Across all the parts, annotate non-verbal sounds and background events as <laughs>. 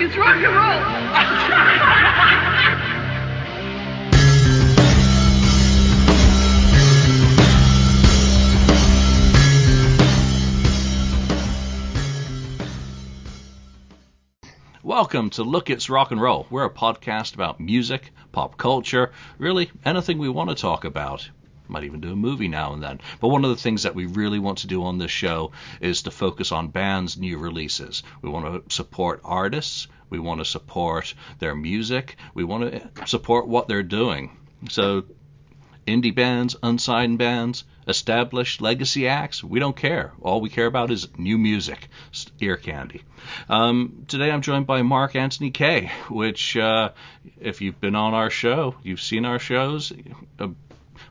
It's rock and roll. Welcome to Look It's Rock and Roll. We're a podcast about music, pop culture, really anything we want to talk about. Might even do a movie now and then. But one of the things that we really want to do on this show is to focus on bands' new releases. We want to support artists, we want to support their music, we want to support what they're doing. So, indie bands, unsigned bands, established legacy acts, we don't care. All we care about is new music, ear candy. Um, today I'm joined by Mark Anthony Kay, which, uh, if you've been on our show, you've seen our shows. Uh,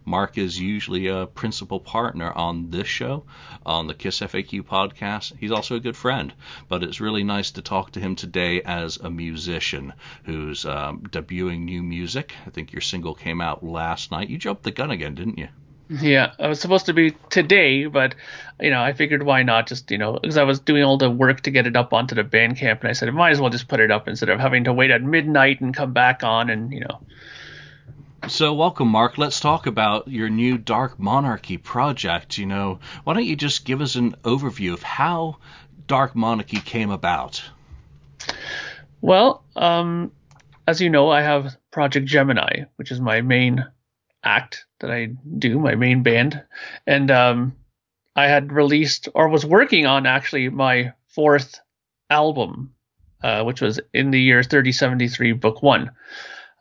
Mark is usually a principal partner on this show, on the Kiss FAQ podcast. He's also a good friend, but it's really nice to talk to him today as a musician who's um, debuting new music. I think your single came out last night. You jumped the gun again, didn't you? Yeah, it was supposed to be today, but you know, I figured why not just you know because I was doing all the work to get it up onto the Bandcamp, and I said I might as well just put it up instead of having to wait at midnight and come back on, and you know. So welcome, Mark. Let's talk about your new Dark Monarchy project. You know, why don't you just give us an overview of how Dark Monarchy came about? Well, um, as you know, I have Project Gemini, which is my main act that I do, my main band, and um, I had released or was working on actually my fourth album, uh, which was in the year 3073, Book One.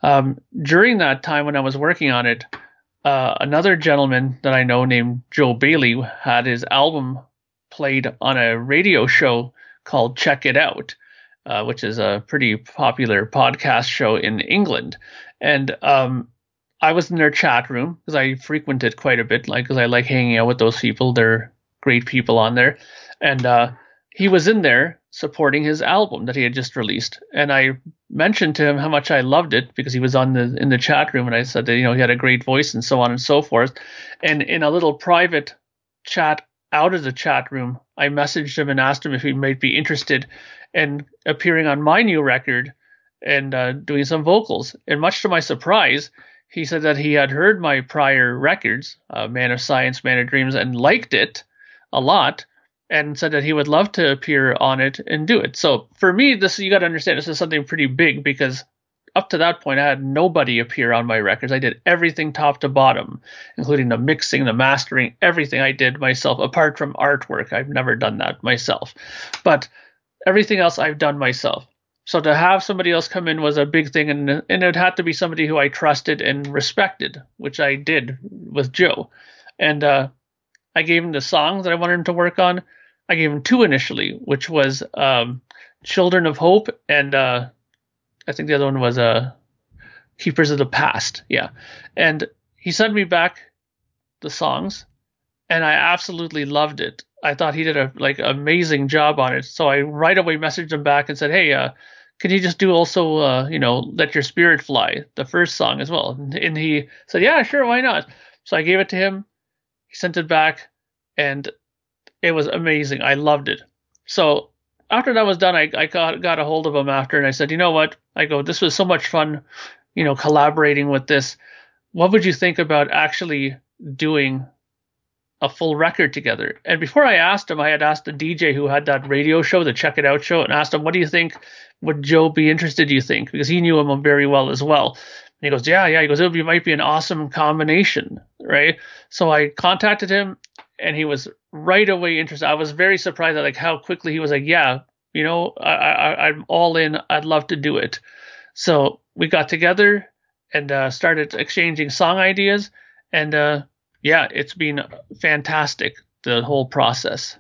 Um, during that time when I was working on it, uh, another gentleman that I know named Joe Bailey had his album played on a radio show called Check It Out, uh, which is a pretty popular podcast show in England. And um, I was in their chat room because I frequented quite a bit, like because I like hanging out with those people. They're great people on there, and uh, he was in there supporting his album that he had just released. And I mentioned to him how much I loved it because he was on the in the chat room, and I said that you know he had a great voice and so on and so forth. And in a little private chat out of the chat room, I messaged him and asked him if he might be interested in appearing on my new record and uh, doing some vocals. And much to my surprise he said that he had heard my prior records, uh, Man of Science, Man of Dreams, and liked it a lot, and said that he would love to appear on it and do it. So for me, this you got to understand this is something pretty big because up to that point I had nobody appear on my records. I did everything top to bottom, including the mixing, the mastering, everything I did myself. Apart from artwork, I've never done that myself, but everything else I've done myself. So to have somebody else come in was a big thing, and and it had to be somebody who I trusted and respected, which I did with Joe. And uh, I gave him the songs that I wanted him to work on. I gave him two initially, which was um, "Children of Hope" and uh, I think the other one was uh, "Keepers of the Past." Yeah, and he sent me back the songs, and I absolutely loved it. I thought he did a like amazing job on it. So I right away messaged him back and said, "Hey, uh, can you just do also, uh, you know, let your spirit fly, the first song as well? And he said, yeah, sure, why not? So I gave it to him. Sent it back, and it was amazing. I loved it. So after that was done, I, I got got a hold of him after, and I said, you know what? I go, this was so much fun, you know, collaborating with this. What would you think about actually doing a full record together. And before I asked him, I had asked the DJ who had that radio show, the Check It Out show, and asked him, "What do you think? Would Joe be interested? Do you think?" Because he knew him very well as well. He goes, "Yeah, yeah." He goes, "It be, might be an awesome combination, right?" So I contacted him, and he was right away interested. I was very surprised at like how quickly he was like, "Yeah, you know, I, I I'm all in. I'd love to do it." So we got together and uh, started exchanging song ideas, and uh, yeah, it's been fantastic the whole process.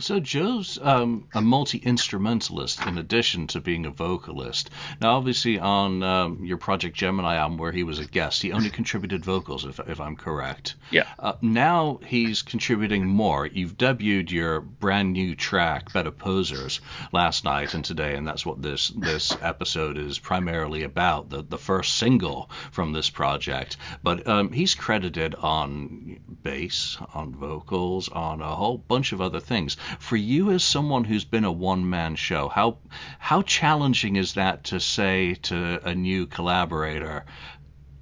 So Joe's um, a multi instrumentalist in addition to being a vocalist. Now, obviously, on um, your Project Gemini album, where he was a guest, he only contributed vocals, if, if I'm correct. Yeah. Uh, now he's contributing more. You've debuted your brand new track, Better Posers, last night and today, and that's what this this episode is primarily about. The the first single from this project. But um, he's credited on bass, on vocals, on a whole bunch of other things. For you, as someone who's been a one-man show, how how challenging is that to say to a new collaborator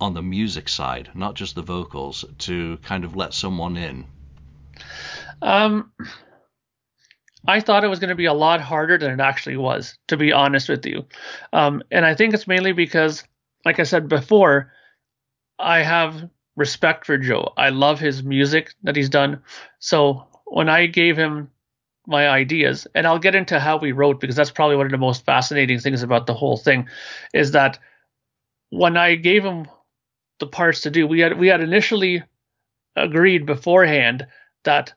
on the music side, not just the vocals, to kind of let someone in? Um, I thought it was going to be a lot harder than it actually was, to be honest with you. Um, and I think it's mainly because, like I said before, I have respect for Joe. I love his music that he's done. So when I gave him my ideas, and I'll get into how we wrote because that's probably one of the most fascinating things about the whole thing, is that when I gave him the parts to do, we had we had initially agreed beforehand that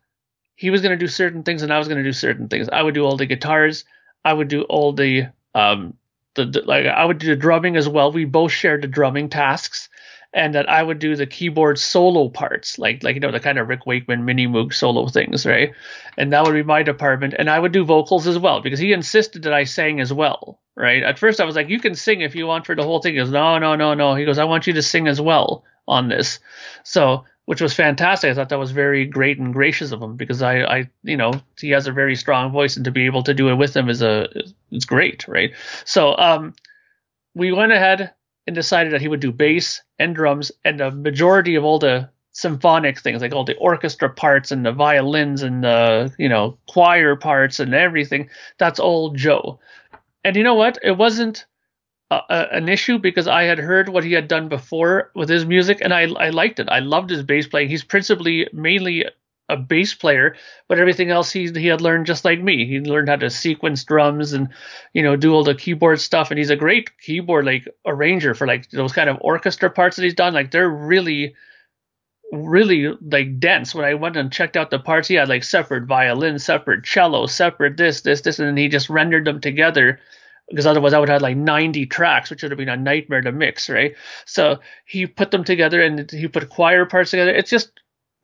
he was going to do certain things and I was going to do certain things. I would do all the guitars. I would do all the um the, the, like I would do the drumming as well. We both shared the drumming tasks, and that I would do the keyboard solo parts, like like you know the kind of Rick Wakeman mini moog solo things, right? And that would be my department, and I would do vocals as well because he insisted that I sang as well, right? At first I was like, you can sing if you want for the whole thing. He goes, no, no, no, no. He goes, I want you to sing as well on this. So which was fantastic. I thought that was very great and gracious of him because I, I, you know, he has a very strong voice and to be able to do it with him is a, it's great, right? So, um, we went ahead and decided that he would do bass and drums and the majority of all the symphonic things, like all the orchestra parts and the violins and the, you know, choir parts and everything. That's all Joe. And you know what? It wasn't uh, an issue because I had heard what he had done before with his music, and I I liked it. I loved his bass playing. He's principally mainly a bass player, but everything else he he had learned just like me. He learned how to sequence drums and you know do all the keyboard stuff, and he's a great keyboard like arranger for like those kind of orchestra parts that he's done. Like they're really really like dense when i went and checked out the parts he had like separate violin separate cello separate this this this and then he just rendered them together because otherwise I would have like 90 tracks, which would have been a nightmare to mix, right? So he put them together and he put choir parts together. It's just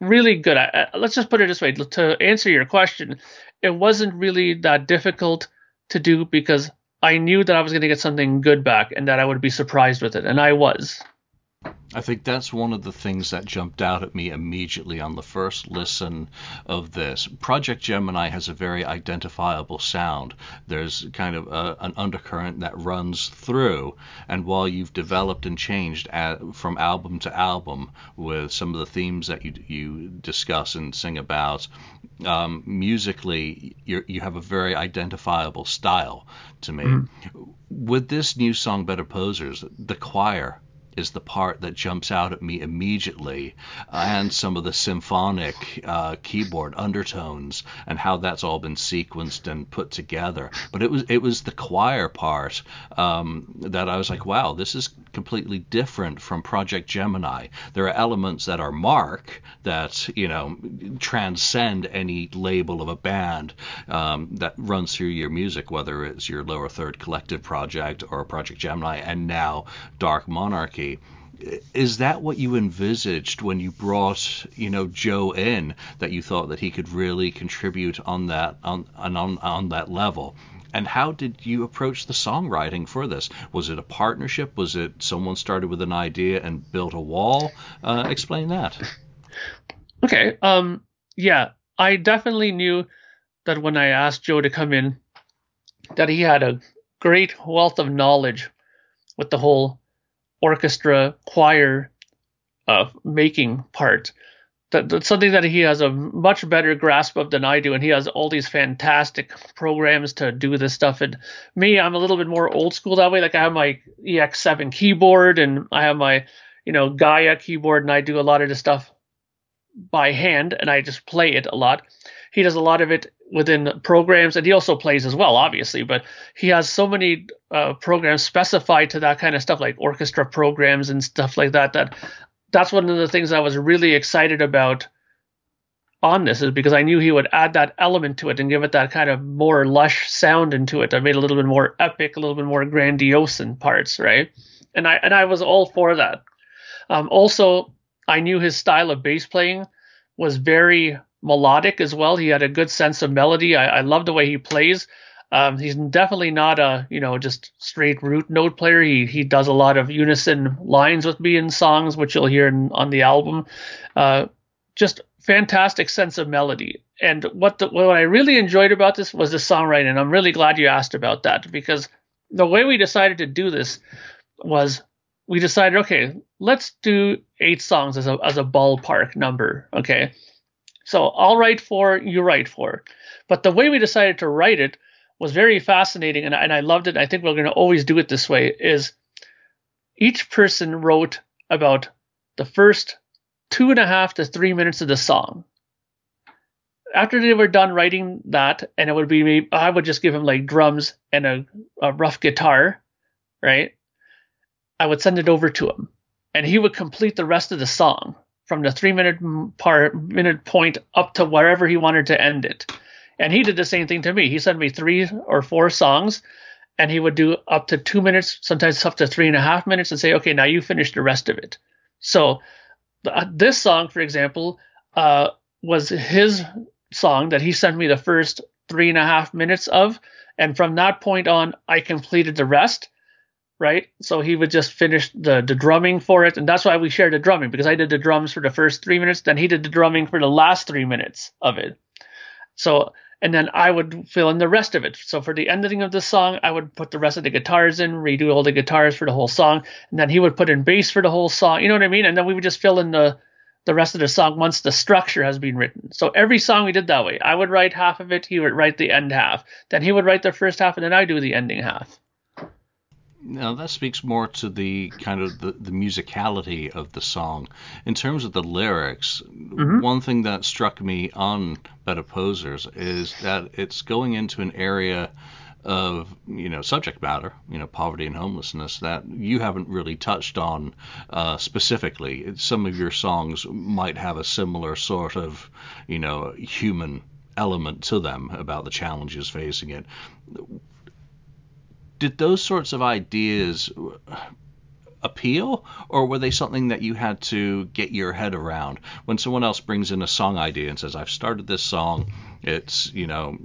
really good. I, I, let's just put it this way to answer your question, it wasn't really that difficult to do because I knew that I was going to get something good back and that I would be surprised with it, and I was. I think that's one of the things that jumped out at me immediately on the first listen of this. Project Gemini has a very identifiable sound. There's kind of a, an undercurrent that runs through, and while you've developed and changed at, from album to album with some of the themes that you you discuss and sing about, um, musically you have a very identifiable style to me. Mm-hmm. With this new song, Better Posers, the choir is the part that jumps out at me immediately, and some of the symphonic uh, keyboard undertones and how that's all been sequenced and put together. But it was it was the choir part um, that I was like, wow, this is completely different from Project Gemini. There are elements that are Mark that you know transcend any label of a band um, that runs through your music, whether it's your lower third collective project or Project Gemini, and now Dark Monarchy is that what you envisaged when you brought you know Joe in that you thought that he could really contribute on that on on on that level and how did you approach the songwriting for this? Was it a partnership? Was it someone started with an idea and built a wall? Uh, explain that. <laughs> Okay um yeah I definitely knew that when I asked Joe to come in that he had a great wealth of knowledge with the whole orchestra choir uh, making part. That, that's something that he has a much better grasp of than I do, and he has all these fantastic programs to do this stuff. And me, I'm a little bit more old school that way. Like I have my EX7 keyboard, and I have my you know Gaia keyboard, and I do a lot of this stuff by hand, and I just play it a lot. He does a lot of it within programs, and he also plays as well, obviously. But he has so many uh, programs specified to that kind of stuff, like orchestra programs and stuff like that. That that's one of the things I was really excited about on this is because I knew he would add that element to it and give it that kind of more lush sound into it. I made a little bit more epic, a little bit more grandiose in parts, right? And I and I was all for that. Um, also, I knew his style of bass playing was very melodic as well. He had a good sense of melody. I, I love the way he plays. Um, he's definitely not a you know just straight root note player. He he does a lot of unison lines with me in songs, which you'll hear in, on the album. Uh, just fantastic sense of melody. And what the, what I really enjoyed about this was the songwriting. And I'm really glad you asked about that because the way we decided to do this was we decided, okay, let's do eight songs as a as a ballpark number. Okay. So I'll write four, you write four. But the way we decided to write it was very fascinating and, and I loved it. I think we're going to always do it this way is each person wrote about the first two and a half to three minutes of the song. After they were done writing that, and it would be me, I would just give him like drums and a, a rough guitar, right? I would send it over to him, and he would complete the rest of the song from the three minute part minute point up to wherever he wanted to end it. And he did the same thing to me. He sent me three or four songs, and he would do up to two minutes, sometimes up to three and a half minutes, and say, "Okay, now you finish the rest of it." So uh, this song, for example, uh, was his song that he sent me the first three and a half minutes of, and from that point on, I completed the rest. Right, so he would just finish the the drumming for it, and that's why we shared the drumming because I did the drums for the first three minutes, then he did the drumming for the last three minutes of it. So and then I would fill in the rest of it. So for the ending of the song, I would put the rest of the guitars in, redo all the guitars for the whole song, and then he would put in bass for the whole song. You know what I mean? And then we would just fill in the the rest of the song once the structure has been written. So every song we did that way. I would write half of it, he would write the end half. Then he would write the first half, and then I do the ending half. Now that speaks more to the kind of the, the musicality of the song. In terms of the lyrics, mm-hmm. one thing that struck me on Better Posers is that it's going into an area of you know subject matter, you know poverty and homelessness that you haven't really touched on uh, specifically. Some of your songs might have a similar sort of you know human element to them about the challenges facing it did those sorts of ideas appeal or were they something that you had to get your head around when someone else brings in a song idea and says i've started this song it's you know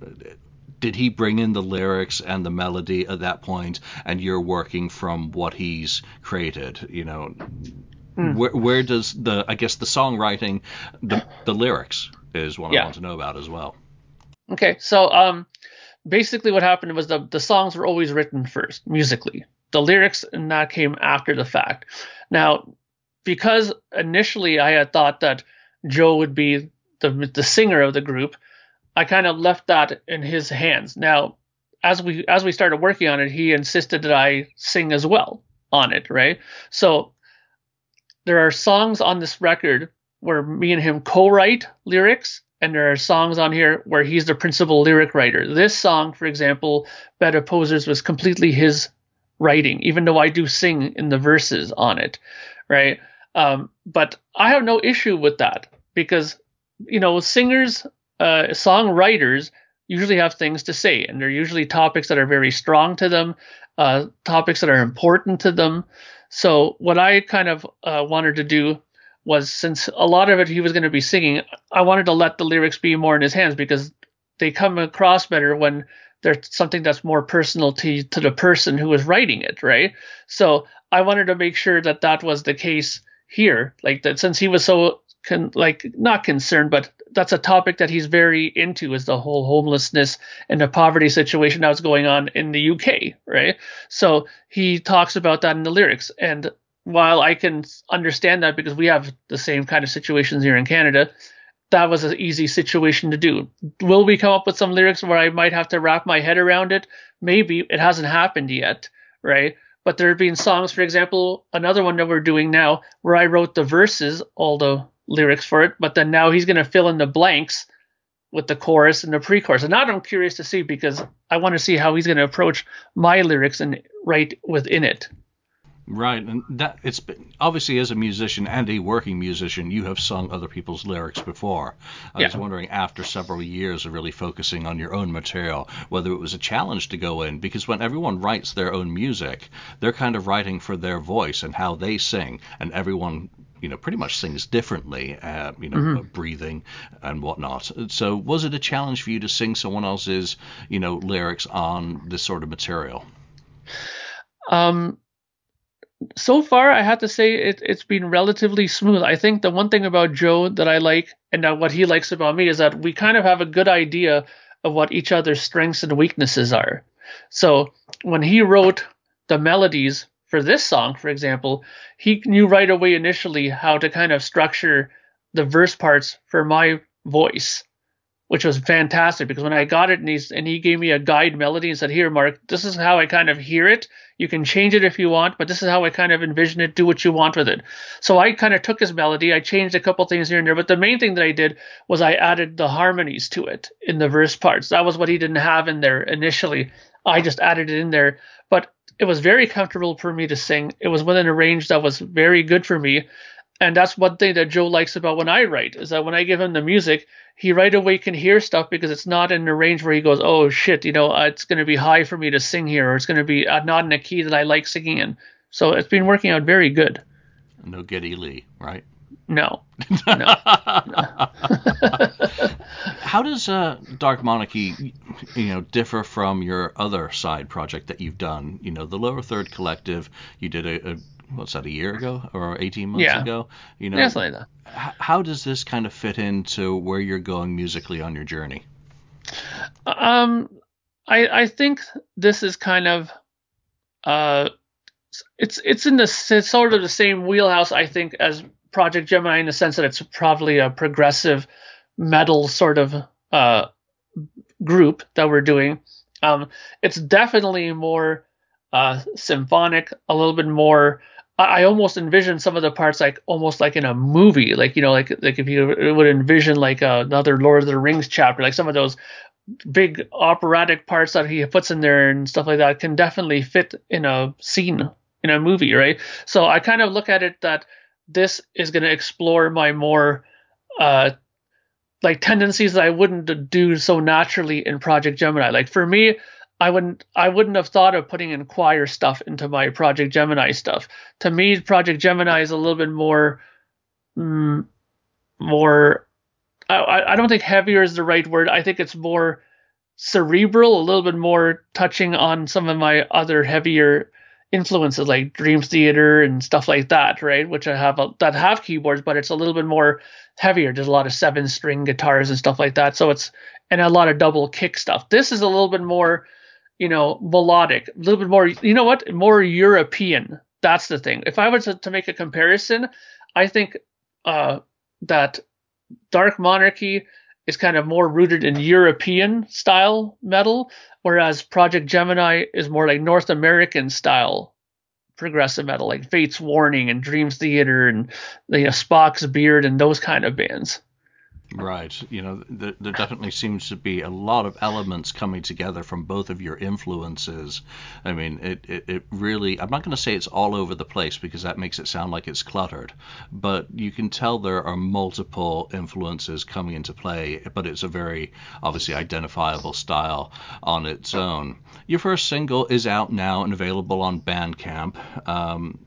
did he bring in the lyrics and the melody at that point and you're working from what he's created you know mm. where, where does the i guess the songwriting the, the lyrics is what yeah. i want to know about as well okay so um basically what happened was the the songs were always written first musically. The lyrics and that came after the fact. Now, because initially I had thought that Joe would be the the singer of the group, I kind of left that in his hands. Now, as we as we started working on it, he insisted that I sing as well on it, right? So there are songs on this record where me and him co-write lyrics and there are songs on here where he's the principal lyric writer. This song, for example, Better Posers, was completely his writing, even though I do sing in the verses on it, right? Um, but I have no issue with that because, you know, singers, uh, songwriters usually have things to say, and they're usually topics that are very strong to them, uh, topics that are important to them. So what I kind of uh, wanted to do was since a lot of it he was going to be singing, I wanted to let the lyrics be more in his hands because they come across better when there's something that's more personal to to the person who is writing it, right? So I wanted to make sure that that was the case here, like that since he was so con- like not concerned, but that's a topic that he's very into is the whole homelessness and the poverty situation that's going on in the UK, right? So he talks about that in the lyrics, and while I can understand that because we have the same kind of situations here in Canada, that was an easy situation to do. Will we come up with some lyrics where I might have to wrap my head around it? Maybe. It hasn't happened yet, right? But there have been songs, for example, another one that we're doing now, where I wrote the verses, all the lyrics for it, but then now he's going to fill in the blanks with the chorus and the pre-chorus. And now I'm curious to see because I want to see how he's going to approach my lyrics and write within it. Right, and that it's been, obviously as a musician and a working musician, you have sung other people's lyrics before. I yeah. was wondering, after several years of really focusing on your own material, whether it was a challenge to go in because when everyone writes their own music, they're kind of writing for their voice and how they sing, and everyone you know pretty much sings differently, uh, you know, mm-hmm. breathing and whatnot. So was it a challenge for you to sing someone else's you know lyrics on this sort of material? Um so far, I have to say it, it's been relatively smooth. I think the one thing about Joe that I like and that what he likes about me is that we kind of have a good idea of what each other's strengths and weaknesses are. So when he wrote the melodies for this song, for example, he knew right away initially how to kind of structure the verse parts for my voice which was fantastic because when I got it and, he's, and he gave me a guide melody and said, Here, Mark, this is how I kind of hear it. You can change it if you want, but this is how I kind of envision it. Do what you want with it. So I kind of took his melody. I changed a couple things here and there, but the main thing that I did was I added the harmonies to it in the verse parts. That was what he didn't have in there initially. I just added it in there, but it was very comfortable for me to sing. It was within a range that was very good for me. And that's one thing that Joe likes about when I write is that when I give him the music, he right away can hear stuff because it's not in a range where he goes, oh shit, you know, uh, it's going to be high for me to sing here, or it's going to be uh, not in a key that I like singing in. So it's been working out very good. No Geddy Lee, right? No. <laughs> no. <laughs> How does uh, Dark Monarchy, you know, differ from your other side project that you've done? You know, the Lower Third Collective. You did a, a what's that a year ago or 18 months yeah. ago you know yeah, like that. H- how does this kind of fit into where you're going musically on your journey um i i think this is kind of uh it's it's in the it's sort of the same wheelhouse i think as project gemini in the sense that it's probably a progressive metal sort of uh group that we're doing um it's definitely more uh, symphonic, a little bit more I almost envision some of the parts like almost like in a movie, like you know, like like if you would envision like another Lord of the Rings chapter, like some of those big operatic parts that he puts in there and stuff like that can definitely fit in a scene in a movie, right? So I kind of look at it that this is going to explore my more uh like tendencies that I wouldn't do so naturally in Project Gemini. Like for me, I wouldn't I wouldn't have thought of putting in choir stuff into my Project Gemini stuff. To me, Project Gemini is a little bit more mm, more I, I don't think heavier is the right word. I think it's more cerebral, a little bit more touching on some of my other heavier influences like Dreams Theater and stuff like that, right? Which I have a, that have keyboards, but it's a little bit more heavier. There's a lot of seven string guitars and stuff like that. So it's and a lot of double kick stuff. This is a little bit more you know, melodic, a little bit more, you know what, more European. That's the thing. If I was to, to make a comparison, I think uh, that Dark Monarchy is kind of more rooted in European style metal, whereas Project Gemini is more like North American style progressive metal, like Fates Warning and Dreams Theater and you know, Spock's Beard and those kind of bands. Right. You know, there, there, definitely seems to be a lot of elements coming together from both of your influences. I mean, it, it, it really, I'm not going to say it's all over the place because that makes it sound like it's cluttered, but you can tell there are multiple influences coming into play, but it's a very obviously identifiable style on its own. Your first single is out now and available on Bandcamp. Um,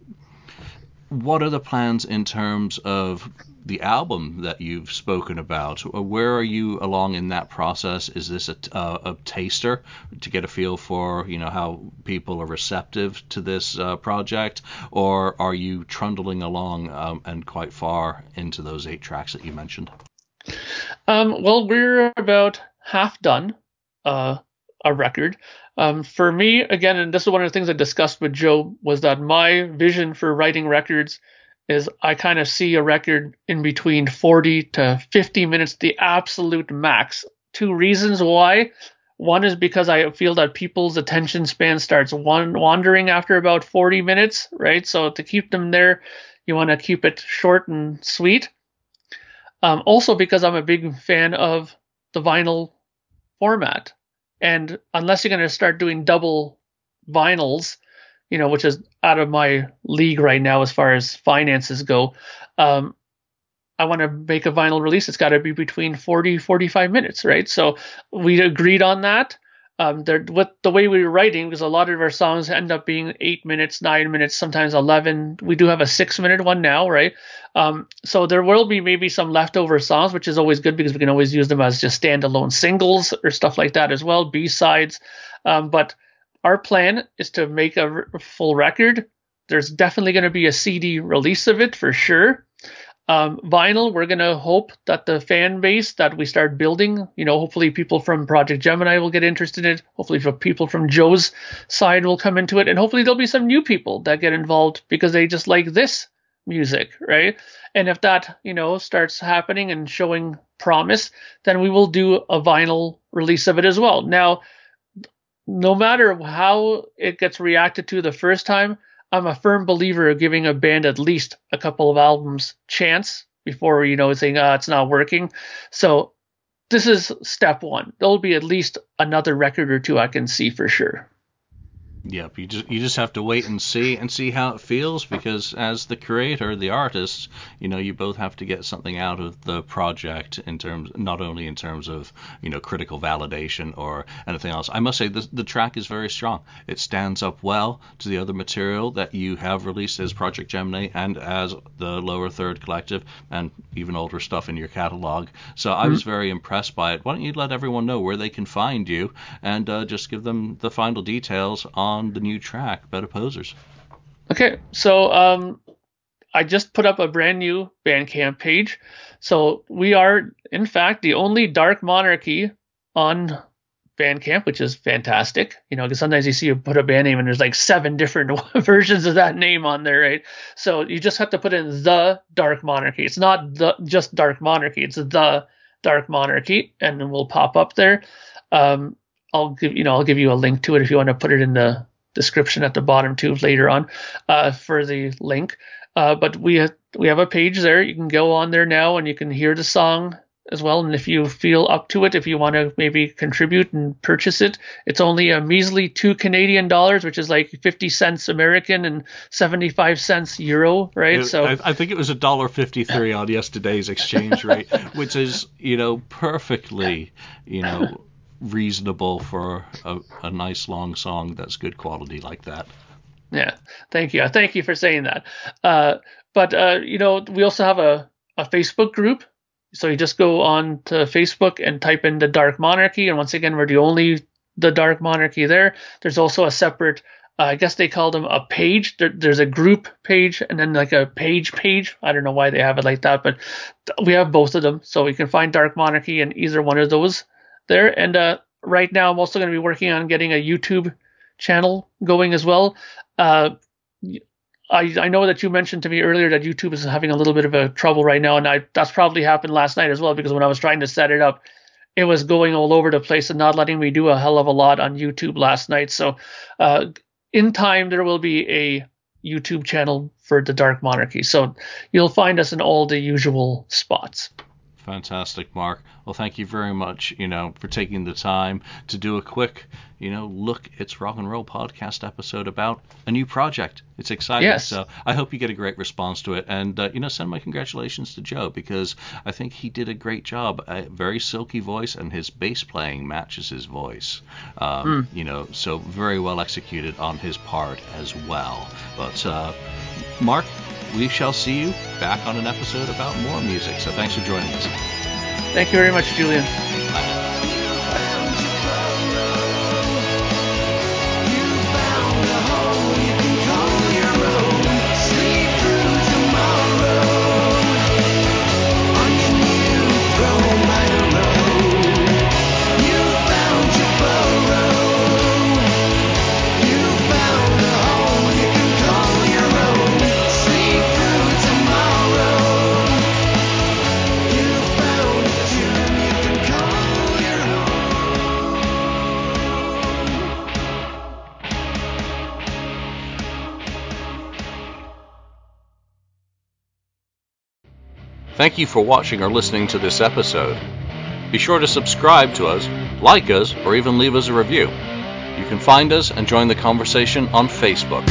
what are the plans in terms of the album that you've spoken about. Where are you along in that process? Is this a, uh, a taster to get a feel for you know how people are receptive to this uh, project, or are you trundling along um, and quite far into those eight tracks that you mentioned? Um, well, we're about half done. Uh, a record. Um, for me, again, and this is one of the things I discussed with Joe, was that my vision for writing records is I kind of see a record in between 40 to 50 minutes, the absolute max. Two reasons why. One is because I feel that people's attention span starts wandering after about 40 minutes, right? So to keep them there, you want to keep it short and sweet. Um, also because I'm a big fan of the vinyl format. And unless you're going to start doing double vinyls, you know, which is out of my league right now as far as finances go. Um, I want to make a vinyl release. It's got to be between 40, 45 minutes, right? So we agreed on that. Um, with the way we were writing, because a lot of our songs end up being eight minutes, nine minutes, sometimes 11. We do have a six minute one now, right? Um, so there will be maybe some leftover songs, which is always good because we can always use them as just standalone singles or stuff like that as well, B sides. Um, but our plan is to make a full record there's definitely going to be a CD release of it for sure. Um, vinyl, we're going to hope that the fan base that we start building, you know, hopefully people from Project Gemini will get interested in it. Hopefully people from Joe's side will come into it. And hopefully there'll be some new people that get involved because they just like this music, right? And if that, you know, starts happening and showing promise, then we will do a vinyl release of it as well. Now, no matter how it gets reacted to the first time, I'm a firm believer of giving a band at least a couple of albums chance before you know saying ah it's not working. So this is step one. There'll be at least another record or two I can see for sure. Yep, you just you just have to wait and see and see how it feels because as the creator, the artist, you know, you both have to get something out of the project in terms not only in terms of you know critical validation or anything else. I must say the the track is very strong. It stands up well to the other material that you have released as Project Gemini and as the Lower Third Collective and even older stuff in your catalog. So I was mm-hmm. very impressed by it. Why don't you let everyone know where they can find you and uh, just give them the final details on on the new track, Better Posers. Okay, so um, I just put up a brand new Bandcamp page. So we are, in fact, the only Dark Monarchy on Bandcamp, which is fantastic. You know, because sometimes you see you put a band name and there's like seven <laughs> different <laughs> versions of that name on there, right? So you just have to put in the Dark Monarchy. It's not the just Dark Monarchy. It's the Dark Monarchy, and then we'll pop up there. Um, I'll give you know I'll give you a link to it if you want to put it in the description at the bottom too later on uh, for the link. Uh, but we have, we have a page there. You can go on there now and you can hear the song as well. And if you feel up to it, if you want to maybe contribute and purchase it, it's only a measly two Canadian dollars, which is like 50 cents American and 75 cents euro, right? It, so I, I, think it was a dollar 53 on yesterday's exchange rate, <laughs> which is, you know, perfectly, you know, reasonable for a, a nice long song that's good quality like that. Yeah, thank you. Thank you for saying that. Uh, but uh, you know, we also have a, a Facebook group. So you just go on to Facebook and type in the Dark Monarchy, and once again, we're the only the Dark Monarchy there. There's also a separate, uh, I guess they call them a page. There, there's a group page and then like a page page. I don't know why they have it like that, but we have both of them, so you can find Dark Monarchy in either one of those there. And uh, right now, I'm also going to be working on getting a YouTube channel going as well. Uh, I, I know that you mentioned to me earlier that YouTube is having a little bit of a trouble right now, and I, that's probably happened last night as well because when I was trying to set it up, it was going all over the place and not letting me do a hell of a lot on YouTube last night. So, uh, in time, there will be a YouTube channel for the Dark Monarchy. So you'll find us in all the usual spots. Fantastic, Mark. Well, thank you very much, you know, for taking the time to do a quick, you know, look it's rock and roll podcast episode about a new project. It's exciting. Yes. So I hope you get a great response to it, and uh, you know, send my congratulations to Joe because I think he did a great job. A very silky voice, and his bass playing matches his voice. Um, mm. You know, so very well executed on his part as well. But uh, Mark, we shall see you back on an episode about more music. So thanks for joining us. Thank you very much, Julian. Thank you for watching or listening to this episode. Be sure to subscribe to us, like us, or even leave us a review. You can find us and join the conversation on Facebook.